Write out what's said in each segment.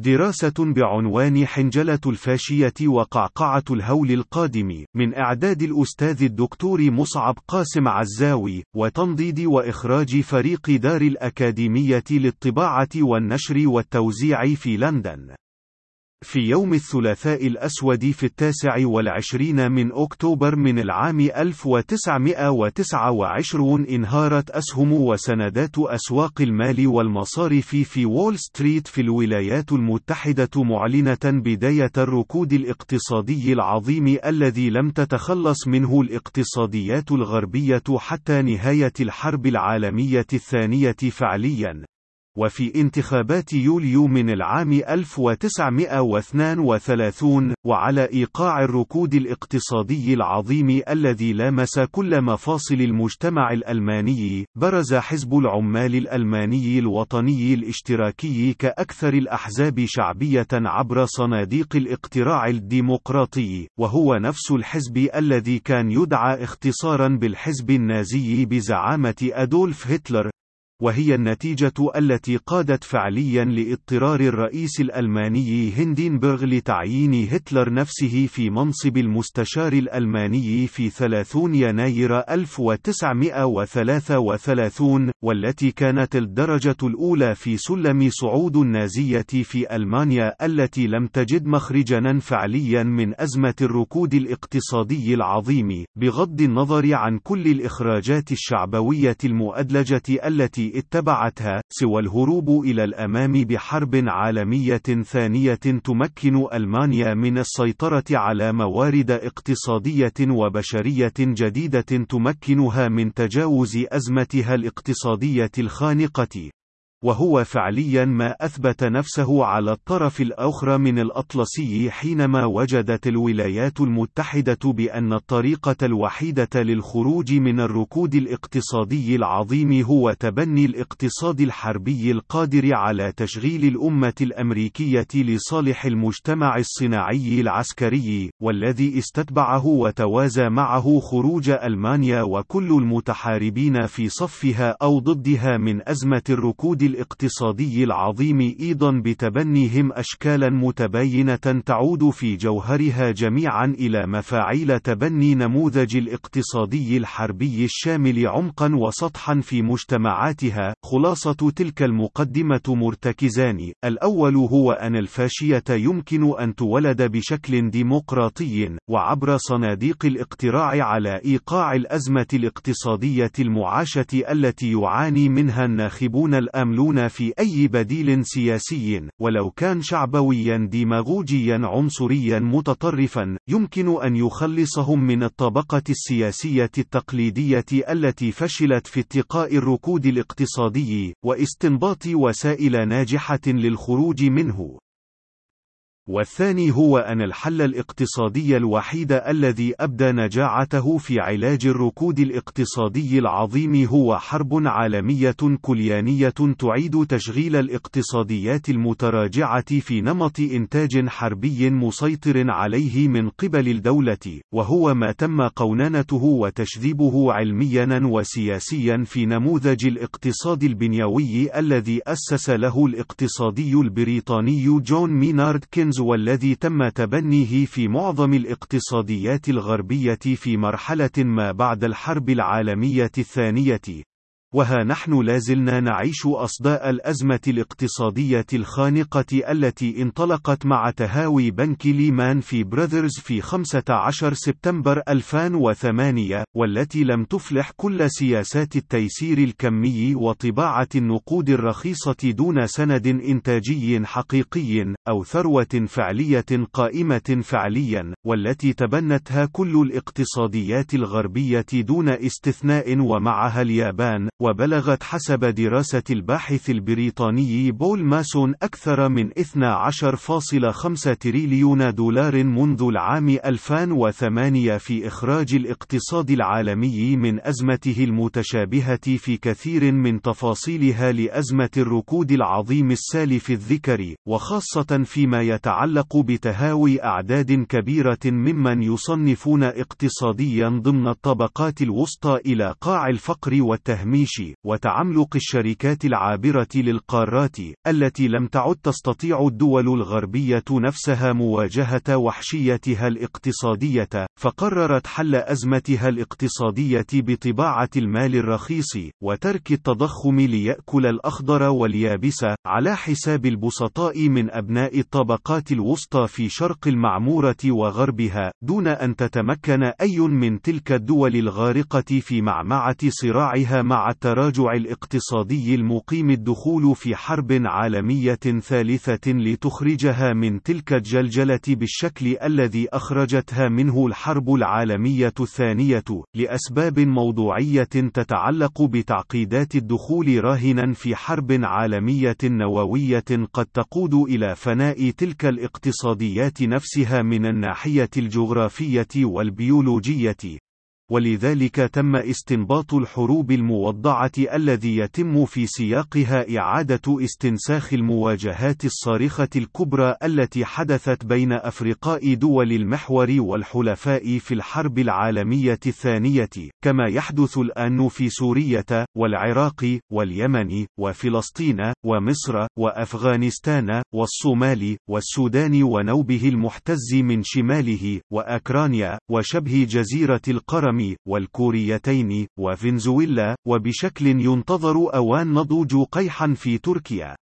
دراسة بعنوان حنجلة الفاشية وقعقعة الهول القادم، من إعداد الأستاذ الدكتور مصعب قاسم عزاوي، وتنضيد وإخراج فريق دار الأكاديمية للطباعة والنشر والتوزيع في لندن. في يوم الثلاثاء الأسود في التاسع والعشرين من أكتوبر من العام 1929 انهارت أسهم وسندات أسواق المال والمصارف في وول ستريت في الولايات المتحدة معلنة بداية الركود الاقتصادي العظيم الذي لم تتخلص منه الاقتصاديات الغربية حتى نهاية الحرب العالمية الثانية فعليا. وفي انتخابات يوليو من العام 1932 وعلى إيقاع الركود الاقتصادي العظيم الذي لامس كل مفاصل المجتمع الألماني برز حزب العمال الألماني الوطني الاشتراكي كأكثر الأحزاب شعبية عبر صناديق الاقتراع الديمقراطي وهو نفس الحزب الذي كان يدعى اختصارا بالحزب النازي بزعامة أدولف هتلر وهي النتيجة التي قادت فعليا لإضطرار الرئيس الألماني هندنبرغ لتعيين هتلر نفسه في منصب المستشار الألماني في 30 يناير 1933 والتي كانت الدرجة الأولى في سلم صعود النازية في ألمانيا التي لم تجد مخرجا فعليا من أزمة الركود الاقتصادي العظيم بغض النظر عن كل الإخراجات الشعبوية المؤدلجة التي اتبعتها، سوى الهروب إلى الأمام بحرب عالمية ثانية تمكن ألمانيا من السيطرة على موارد اقتصادية وبشرية جديدة تمكنها من تجاوز أزمتها الاقتصادية الخانقة. وهو فعليا ما أثبت نفسه على الطرف الآخر من الأطلسي حينما وجدت الولايات المتحدة بأن الطريقة الوحيدة للخروج من الركود الاقتصادي العظيم هو تبني الاقتصاد الحربي القادر على تشغيل الأمة الأمريكية لصالح المجتمع الصناعي العسكري، والذي استتبعه وتوازى معه خروج ألمانيا وكل المتحاربين في صفها أو ضدها من أزمة الركود الاقتصادي العظيم أيضا بتبنيهم أشكالا متباينة تعود في جوهرها جميعا إلى مفاعيل تبني نموذج الاقتصادي الحربي الشامل عمقا وسطحا في مجتمعاتها خلاصة تلك المقدمة مرتكزان. الأول هو أن الفاشية يمكن أن تولد بشكل ديمقراطي وعبر صناديق الاقتراع على إيقاع الأزمة الاقتصادية المعاشة التي يعاني منها الناخبون الأمن يعملون في أي بديل سياسي، ولو كان شعبويا ديماغوجيا عنصريا متطرفا، يمكن أن يخلصهم من الطبقة السياسية التقليدية التي فشلت في اتقاء الركود الاقتصادي، واستنباط وسائل ناجحة للخروج منه. والثاني هو أن الحل الاقتصادي الوحيد الذي أبدى نجاعته في علاج الركود الاقتصادي العظيم هو حرب عالمية كليانية تعيد تشغيل الاقتصاديات المتراجعة في نمط إنتاج حربي مسيطر عليه من قبل الدولة، وهو ما تم قوننته وتشذيبه علميا وسياسيا في نموذج الاقتصاد البنيوي الذي أسس له الاقتصادي البريطاني جون مينارد كينز والذي تم تبنيه في معظم الاقتصاديات الغربية في مرحلة ما بعد الحرب العالمية الثانية. وها نحن لازلنا نعيش أصداء الأزمة الاقتصادية الخانقة التي انطلقت مع تهاوي بنك ليمان في براذرز في 15 سبتمبر 2008 والتي لم تفلح كل سياسات التيسير الكمي وطباعة النقود الرخيصة دون سند إنتاجي حقيقي أو ثروة فعلية قائمة فعليا والتي تبنتها كل الاقتصاديات الغربية دون استثناء ومعها اليابان وبلغت حسب دراسة الباحث البريطاني بول ماسون أكثر من 12.5 تريليون دولار منذ العام 2008 في إخراج الاقتصاد العالمي من أزمته المتشابهة في كثير من تفاصيلها لأزمة الركود العظيم السالف الذكر، وخاصة فيما يتعلق بتهاوي أعداد كبيرة ممن يصنفون اقتصاديا ضمن الطبقات الوسطى إلى قاع الفقر والتهميش الجيش، وتعملق الشركات العابرة للقارات، التي لم تعد تستطيع الدول الغربية نفسها مواجهة وحشيتها الاقتصادية، فقررت حل أزمتها الاقتصادية بطباعة المال الرخيص، وترك التضخم ليأكل الأخضر واليابس، على حساب البسطاء من أبناء الطبقات الوسطى في شرق المعمورة وغربها، دون أن تتمكن أي من تلك الدول الغارقة في معمعة صراعها مع التراجع الاقتصادي المقيم الدخول في حرب عالمية ثالثة لتخرجها من تلك الجلجلة بالشكل الذي أخرجتها منه الحرب العالمية الثانية، لأسباب موضوعية تتعلق بتعقيدات الدخول راهنا في حرب عالمية نووية قد تقود إلى فناء تلك الاقتصاديات نفسها من الناحية الجغرافية والبيولوجية. ولذلك تم استنباط الحروب الموضعة الذي يتم في سياقها إعادة استنساخ المواجهات الصارخة الكبرى التي حدثت بين أفرقاء دول المحور والحلفاء في الحرب العالمية الثانية، كما يحدث الآن في سورية، والعراق، واليمن، وفلسطين، ومصر، وأفغانستان، والصومال، والسودان ونوبه المحتز من شماله، وأكرانيا، وشبه جزيرة القرم والكوريتين وفنزويلا وبشكل ينتظر أوان نضوج قيحا في تركيا.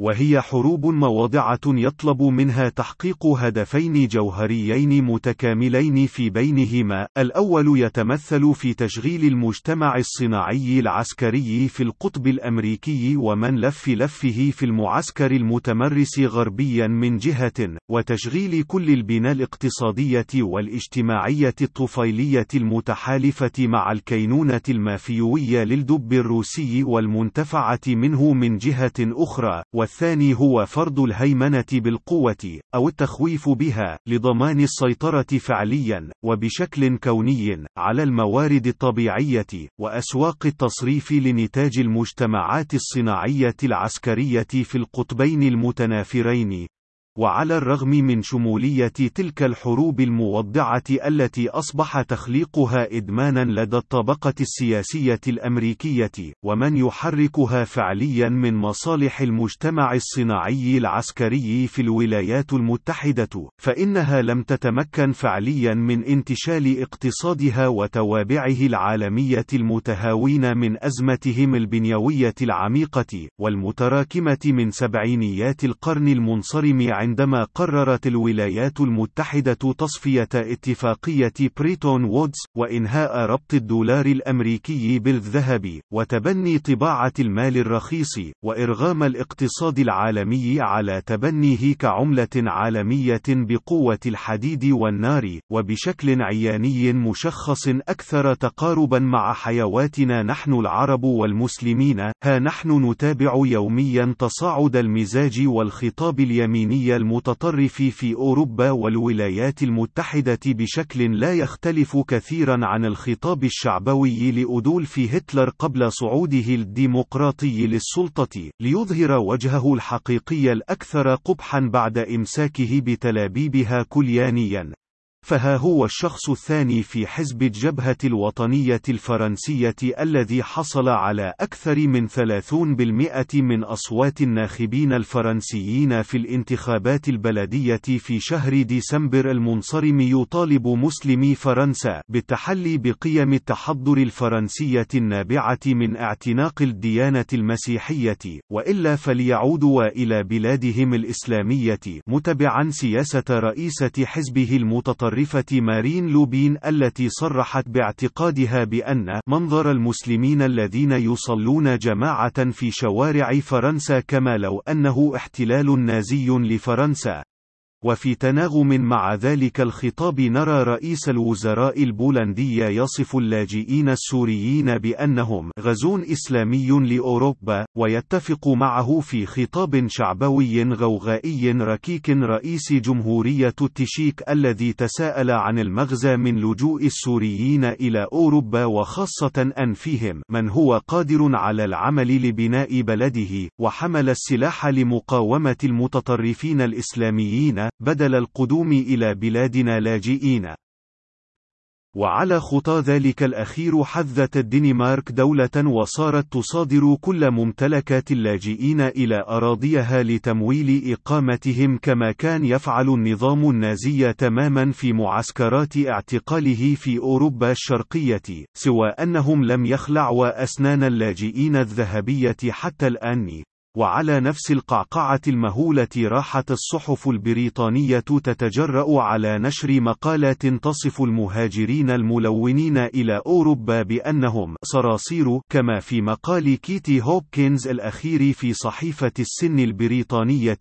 وهي حروب مواضعة يطلب منها تحقيق هدفين جوهريين متكاملين في بينهما، الأول يتمثل في تشغيل المجتمع الصناعي العسكري في القطب الأمريكي ومن لف لفه في المعسكر المتمرس غربيا من جهة، وتشغيل كل البنى الاقتصادية والاجتماعية الطفيلية المتحالفة مع الكينونة المافيوية للدب الروسي والمنتفعة منه من جهة أخرى، والثاني هو فرض الهيمنة بالقوة، أو التخويف بها، لضمان السيطرة فعليا، وبشكل كوني، على الموارد الطبيعية، وأسواق التصريف لنتاج المجتمعات الصناعية العسكرية في القطبين المتنافرين، وعلى الرغم من شمولية تلك الحروب الموضعة التي أصبح تخليقها إدمانا لدى الطبقة السياسية الأمريكية، ومن يحركها فعليا من مصالح المجتمع الصناعي العسكري في الولايات المتحدة، فإنها لم تتمكن فعليا من انتشال اقتصادها وتوابعه العالمية المتهاوين من أزمتهم البنيوية العميقة، والمتراكمة من سبعينيات القرن المنصرم عندما قررت الولايات المتحدة تصفية اتفاقية بريتون وودز، وإنهاء ربط الدولار الأمريكي بالذهب، وتبني طباعة المال الرخيص، وإرغام الاقتصاد العالمي على تبنيه كعملة عالمية بقوة الحديد والنار، وبشكل عياني مشخص أكثر تقاربا مع حيواتنا نحن العرب والمسلمين، ها نحن نتابع يوميا تصاعد المزاج والخطاب اليميني المتطرف في أوروبا والولايات المتحدة بشكل لا يختلف كثيرا عن الخطاب الشعبوي لأدولف هتلر قبل صعوده الديمقراطي للسلطة، ليظهر وجهه الحقيقي الأكثر قبحا بعد إمساكه بتلابيبها كليانيا. فها هو الشخص الثاني في حزب الجبهة الوطنية الفرنسية الذي حصل على أكثر من 30% من أصوات الناخبين الفرنسيين في الانتخابات البلدية في شهر ديسمبر المنصرم يطالب مسلمي فرنسا بالتحلي بقيم التحضر الفرنسية النابعة من اعتناق الديانة المسيحية، وإلا فليعودوا إلى بلادهم الإسلامية متبعا سياسة رئيسة حزبه المتطرف المتطرفة مارين لوبين التي صرحت باعتقادها بأن منظر المسلمين الذين يصلون جماعة في شوارع فرنسا كما لو أنه احتلال نازي لفرنسا. وفي تناغم مع ذلك الخطاب نرى رئيس الوزراء البولندي يصف اللاجئين السوريين بأنهم غزون إسلامي لأوروبا، ويتفق معه في خطاب شعبوي غوغائي ركيك رئيس جمهورية التشيك الذي تساءل عن المغزى من لجوء السوريين إلى أوروبا وخاصة أن فيهم من هو قادر على العمل لبناء بلده، وحمل السلاح لمقاومة المتطرفين الإسلاميين، بدل القدوم إلى بلادنا لاجئين. وعلى خطى ذلك الأخير حذت الدنمارك دولة وصارت تصادر كل ممتلكات اللاجئين إلى أراضيها لتمويل إقامتهم كما كان يفعل النظام النازي تماما في معسكرات اعتقاله في أوروبا الشرقية سوى أنهم لم يخلعوا أسنان اللاجئين الذهبية حتى الآن. وعلى نفس القعقعة المهولة راحت الصحف البريطانية تتجرأ على نشر مقالات تصف المهاجرين الملونين إلى أوروبا بأنهم صراصير كما في مقال كيتي هوبكنز الأخير في صحيفة السن البريطانية.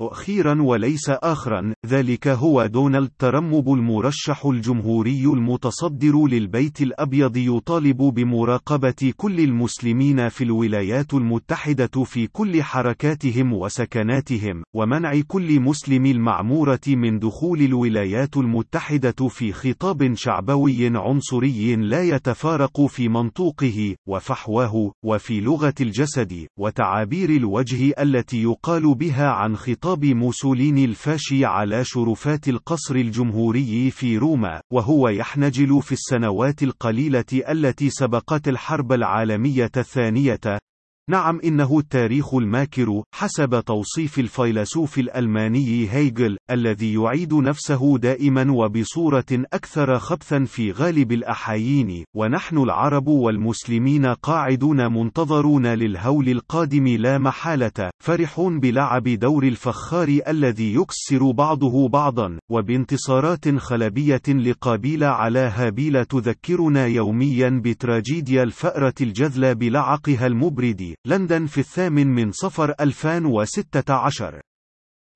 أخيرا وليس آخرا ذلك هو دونالد ترمب المرشح الجمهوري المتصدر للبيت الأبيض يطالب بمراقبة كل المسلمين في الولايات المتحدة في كل حركاتهم وسكناتهم ومنع كل مسلم المعمورة من دخول الولايات المتحدة في خطاب شعبوي عنصري لا يتفارق في منطوقه وفحواه وفي لغة الجسد وتعابير الوجه التي يقال بها عن خطاب خطاب موسوليني الفاشي على شرفات القصر الجمهوري في روما وهو يحنجل في السنوات القليلة التي سبقت الحرب العالمية الثانية نعم إنه التاريخ الماكر حسب توصيف الفيلسوف الألماني هيجل الذي يعيد نفسه دائما وبصورة أكثر خبثا في غالب الأحايين ونحن العرب والمسلمين قاعدون منتظرون للهول القادم لا محالة فرحون بلعب دور الفخار الذي يكسر بعضه بعضا وبانتصارات خلبية لقابيل على هابيل تذكرنا يوميا بتراجيديا الفأرة الجذلى بلعقها المبرد. لندن في الثامن من صفر 2016